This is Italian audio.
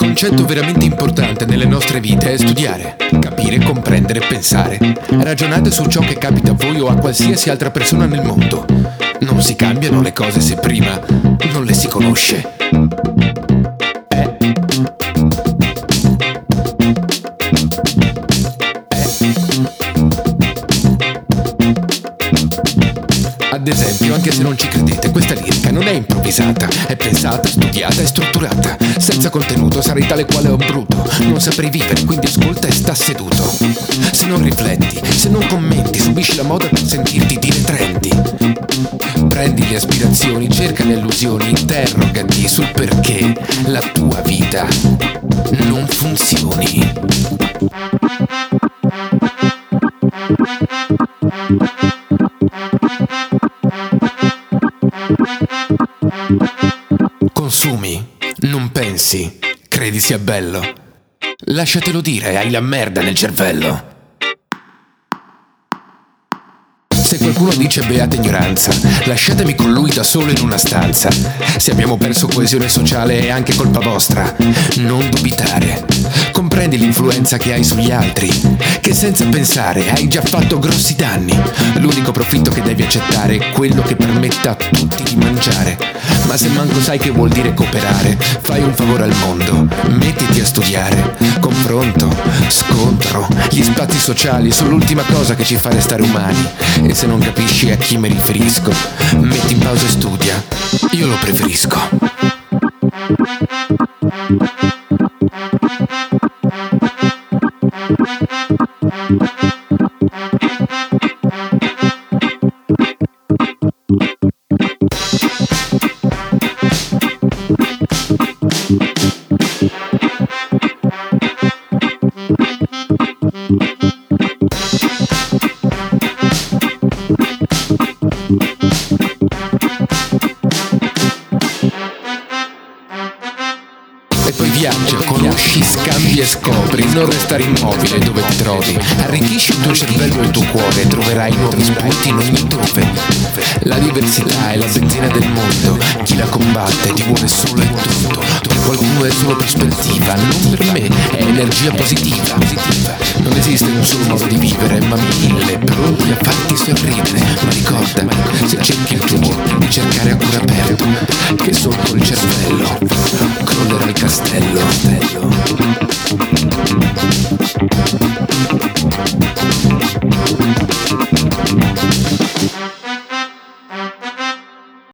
concetto veramente importante nelle nostre vite è studiare, capire, comprendere, pensare. Ragionate su ciò che capita a voi o a qualsiasi altra persona nel mondo. Non si cambiano le cose se prima non le si conosce. Eh. Ad esempio, anche se non ci credete, questa lirica non è improvvisata, è pensata, studiata e strutturata. Senza contenuto sarei tale quale un bruto, non saprei vivere, quindi ascolta e sta seduto. Se non rifletti, se non commenti, subisci la moda per sentirti dire trendi. Prendi le aspirazioni, cerca le illusioni, interrogati sul perché la tua vita non funzioni. Consumi, non pensi, credi sia bello. Lasciatelo dire, hai la merda nel cervello. Se qualcuno dice beata ignoranza, lasciatemi con lui da solo in una stanza. Se abbiamo perso coesione sociale è anche colpa vostra. Non dubitare. Comprendi l'influenza che hai sugli altri, che senza pensare hai già fatto grossi danni. L'unico profitto che devi accettare è quello che permetta a tutti di mangiare. Ma se manco sai che vuol dire cooperare, fai un favore al mondo, mettiti a studiare. Confronto, scontro, gli spazi sociali sono l'ultima cosa che ci fa restare umani. E se non capisci a chi mi riferisco, metti in pausa e studia. Io lo preferisco. E poi viaggia, conosci, scambi e scopri, non restare immobile dove ti trovi. Arricchisci il tuo cervello e il tuo cuore, troverai nuovi spunti in ogni dove. La diversità è la benzina del mondo, chi la combatte ti vuole solo e tutto. Per qualcuno è solo prospettiva, non per me, è energia positiva. Non esiste un solo modo di vivere, ma mille pronti a farti sorridere. Ma ricorda, se cerchi il tuo, di cercare a cuore aperto, che sotto il cervello il castello.